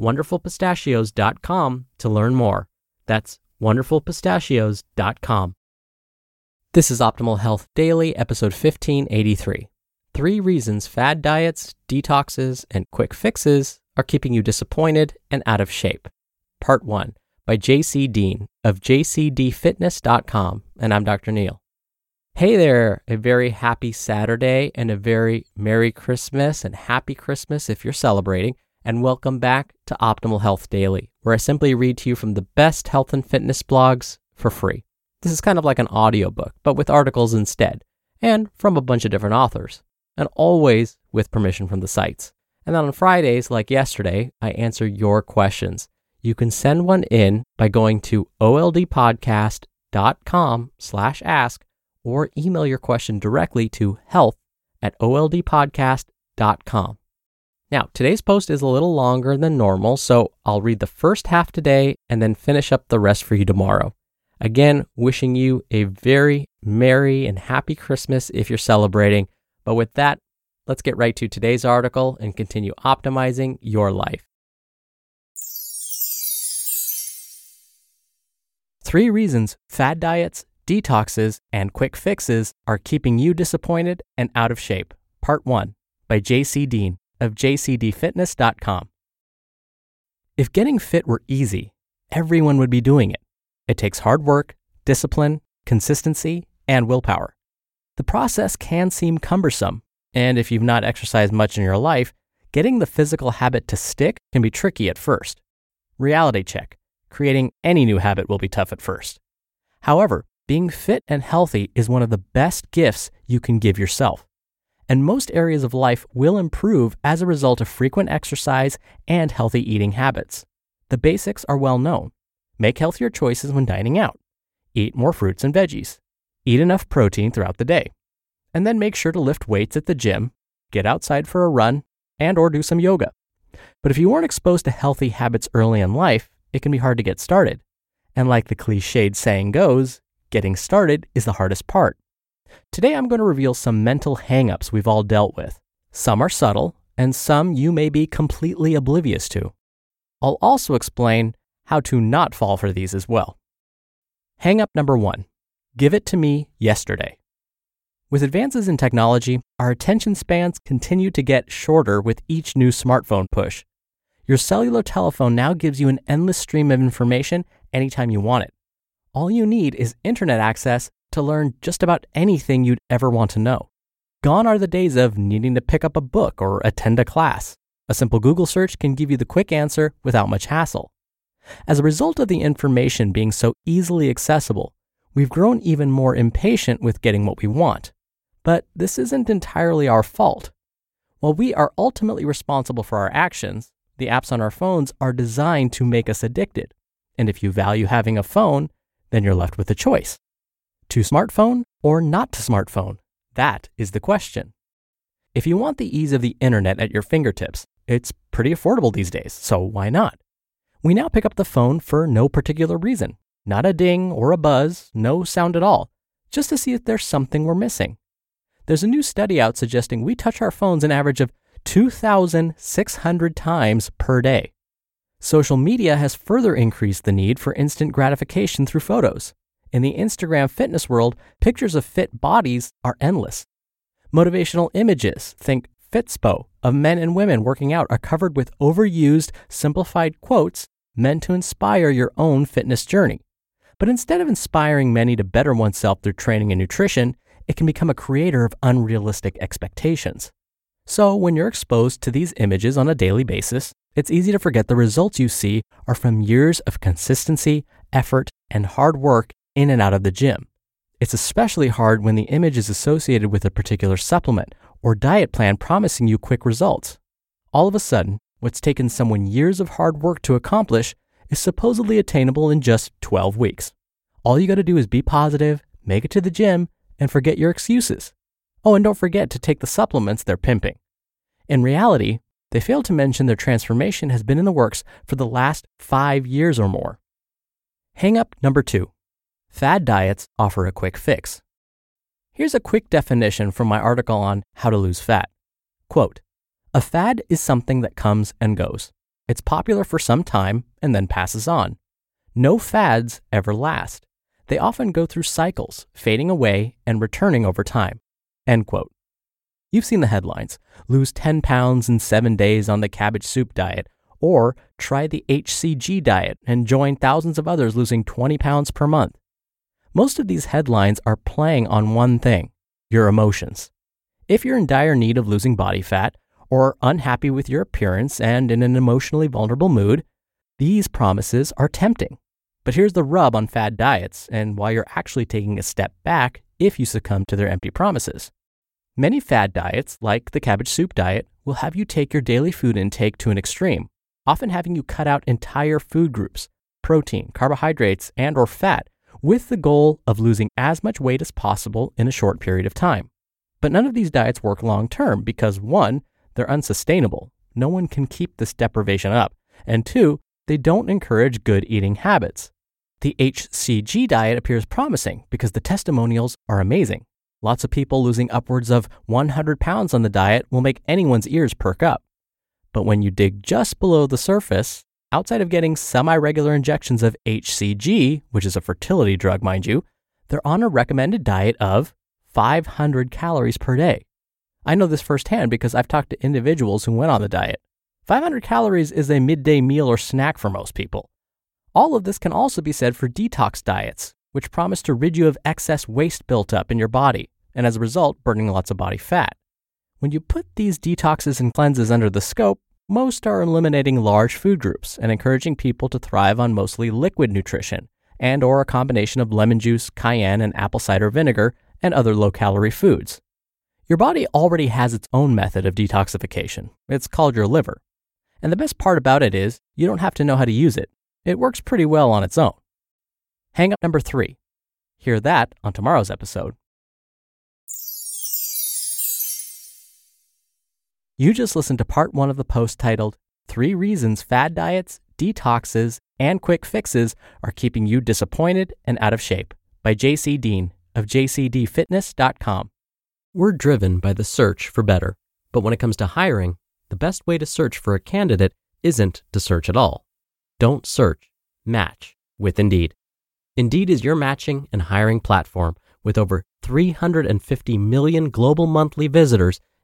wonderfulpistachios.com to learn more. That's wonderfulpistachios.com. This is Optimal Health Daily, episode 1583. Three reasons fad diets, detoxes, and quick fixes are keeping you disappointed and out of shape. Part 1 by JC Deen of jcdfitness.com. And I'm Dr. Neal. Hey there, a very happy Saturday and a very Merry Christmas and Happy Christmas if you're celebrating and welcome back to Optimal Health Daily, where I simply read to you from the best health and fitness blogs for free. This is kind of like an audiobook, but with articles instead, and from a bunch of different authors, and always with permission from the sites. And then on Fridays, like yesterday, I answer your questions. You can send one in by going to oldpodcast.com slash ask or email your question directly to health at oldpodcast.com. Now, today's post is a little longer than normal, so I'll read the first half today and then finish up the rest for you tomorrow. Again, wishing you a very merry and happy Christmas if you're celebrating. But with that, let's get right to today's article and continue optimizing your life. Three reasons fad diets, detoxes, and quick fixes are keeping you disappointed and out of shape. Part 1 by JC Deen of jcdfitness.com. If getting fit were easy, everyone would be doing it. It takes hard work, discipline, consistency, and willpower. The process can seem cumbersome, and if you've not exercised much in your life, getting the physical habit to stick can be tricky at first. Reality check creating any new habit will be tough at first. However, being fit and healthy is one of the best gifts you can give yourself and most areas of life will improve as a result of frequent exercise and healthy eating habits. The basics are well known. Make healthier choices when dining out. Eat more fruits and veggies. Eat enough protein throughout the day. And then make sure to lift weights at the gym, get outside for a run, and or do some yoga. But if you weren't exposed to healthy habits early in life, it can be hard to get started. And like the cliched saying goes, getting started is the hardest part. Today, I'm going to reveal some mental hangups we've all dealt with. Some are subtle, and some you may be completely oblivious to. I'll also explain how to not fall for these as well. Hangup number one give it to me yesterday. With advances in technology, our attention spans continue to get shorter with each new smartphone push. Your cellular telephone now gives you an endless stream of information anytime you want it. All you need is internet access to learn just about anything you'd ever want to know. Gone are the days of needing to pick up a book or attend a class. A simple Google search can give you the quick answer without much hassle. As a result of the information being so easily accessible, we've grown even more impatient with getting what we want. But this isn't entirely our fault. While we are ultimately responsible for our actions, the apps on our phones are designed to make us addicted. And if you value having a phone, then you're left with a choice to smartphone or not to smartphone? That is the question. If you want the ease of the internet at your fingertips, it's pretty affordable these days, so why not? We now pick up the phone for no particular reason. Not a ding or a buzz, no sound at all, just to see if there's something we're missing. There's a new study out suggesting we touch our phones an average of 2,600 times per day. Social media has further increased the need for instant gratification through photos. In the Instagram fitness world, pictures of fit bodies are endless. Motivational images, think Fitspo, of men and women working out are covered with overused, simplified quotes meant to inspire your own fitness journey. But instead of inspiring many to better oneself through training and nutrition, it can become a creator of unrealistic expectations. So, when you're exposed to these images on a daily basis, it's easy to forget the results you see are from years of consistency, effort, and hard work in and out of the gym. It's especially hard when the image is associated with a particular supplement or diet plan promising you quick results. All of a sudden, what's taken someone years of hard work to accomplish is supposedly attainable in just 12 weeks. All you got to do is be positive, make it to the gym, and forget your excuses. Oh, and don't forget to take the supplements they're pimping. In reality, they fail to mention their transformation has been in the works for the last five years or more. Hang up number two fad diets offer a quick fix. Here's a quick definition from my article on how to lose fat. Quote A fad is something that comes and goes. It's popular for some time and then passes on. No fads ever last. They often go through cycles, fading away and returning over time. End quote. You've seen the headlines lose 10 pounds in seven days on the cabbage soup diet, or try the HCG diet and join thousands of others losing 20 pounds per month. Most of these headlines are playing on one thing your emotions. If you're in dire need of losing body fat, or unhappy with your appearance and in an emotionally vulnerable mood, these promises are tempting. But here's the rub on fad diets and why you're actually taking a step back if you succumb to their empty promises. Many fad diets, like the cabbage soup diet, will have you take your daily food intake to an extreme, often having you cut out entire food groups, protein, carbohydrates, and or fat, with the goal of losing as much weight as possible in a short period of time. But none of these diets work long term because one, they're unsustainable. No one can keep this deprivation up. And two, they don't encourage good eating habits. The HCG diet appears promising because the testimonials are amazing. Lots of people losing upwards of 100 pounds on the diet will make anyone's ears perk up. But when you dig just below the surface, outside of getting semi regular injections of HCG, which is a fertility drug, mind you, they're on a recommended diet of 500 calories per day. I know this firsthand because I've talked to individuals who went on the diet. 500 calories is a midday meal or snack for most people. All of this can also be said for detox diets, which promise to rid you of excess waste built up in your body, and as a result, burning lots of body fat. When you put these detoxes and cleanses under the scope, most are eliminating large food groups and encouraging people to thrive on mostly liquid nutrition and or a combination of lemon juice, cayenne, and apple cider vinegar and other low-calorie foods. Your body already has its own method of detoxification. It's called your liver. And the best part about it is you don't have to know how to use it. It works pretty well on its own. Hang up number three. Hear that on tomorrow's episode. You just listened to part one of the post titled Three Reasons Fad Diets, Detoxes, and Quick Fixes Are Keeping You Disappointed and Out of Shape by JC Deen of jcdfitness.com. We're driven by the search for better, but when it comes to hiring, the best way to search for a candidate isn't to search at all. Don't search, match with Indeed. Indeed is your matching and hiring platform with over 350 million global monthly visitors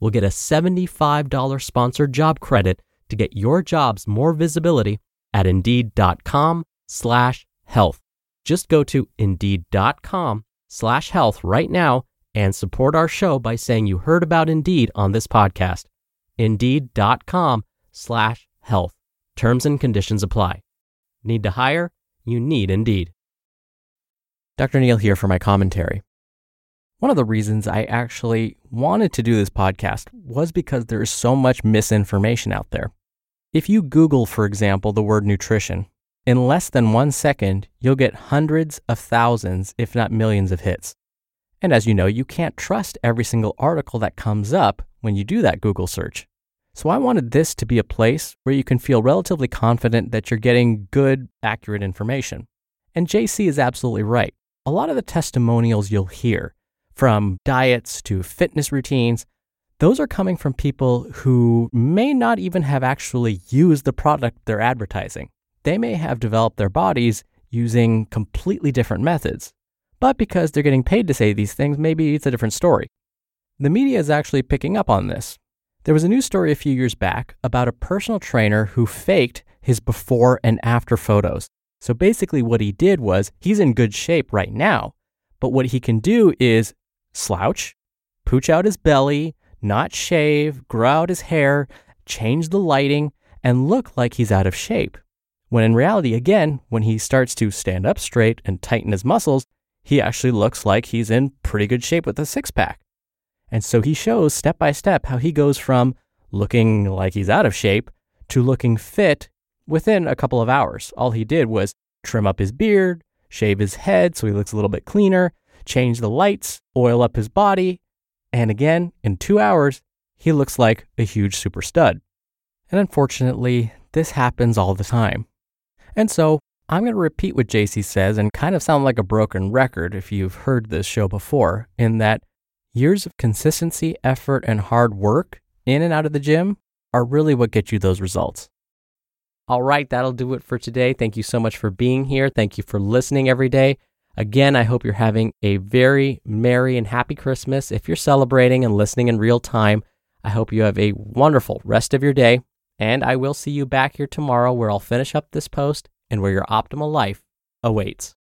will get a $75 sponsored job credit to get your jobs more visibility at indeed.com slash health. Just go to indeed.com slash health right now and support our show by saying you heard about Indeed on this podcast. Indeed.com slash health. Terms and conditions apply. Need to hire? You need Indeed. Dr. Neal here for my commentary. One of the reasons I actually wanted to do this podcast was because there is so much misinformation out there. If you Google, for example, the word nutrition, in less than one second, you'll get hundreds of thousands, if not millions, of hits. And as you know, you can't trust every single article that comes up when you do that Google search. So I wanted this to be a place where you can feel relatively confident that you're getting good, accurate information. And JC is absolutely right. A lot of the testimonials you'll hear, from diets to fitness routines, those are coming from people who may not even have actually used the product they're advertising. They may have developed their bodies using completely different methods. But because they're getting paid to say these things, maybe it's a different story. The media is actually picking up on this. There was a news story a few years back about a personal trainer who faked his before and after photos. So basically, what he did was he's in good shape right now, but what he can do is slouch, pooch out his belly, not shave, grow out his hair, change the lighting, and look like he's out of shape. When in reality, again, when he starts to stand up straight and tighten his muscles, he actually looks like he's in pretty good shape with a six pack. And so he shows step by step how he goes from looking like he's out of shape to looking fit within a couple of hours. All he did was trim up his beard, shave his head so he looks a little bit cleaner, change the lights, oil up his body, and again, in two hours, he looks like a huge super stud. And unfortunately, this happens all the time. And so I'm going to repeat what JC says and kind of sound like a broken record if you've heard this show before, in that years of consistency, effort, and hard work in and out of the gym are really what get you those results. All right, that'll do it for today. Thank you so much for being here. Thank you for listening every day. Again, I hope you're having a very merry and happy Christmas. If you're celebrating and listening in real time, I hope you have a wonderful rest of your day. And I will see you back here tomorrow where I'll finish up this post and where your optimal life awaits.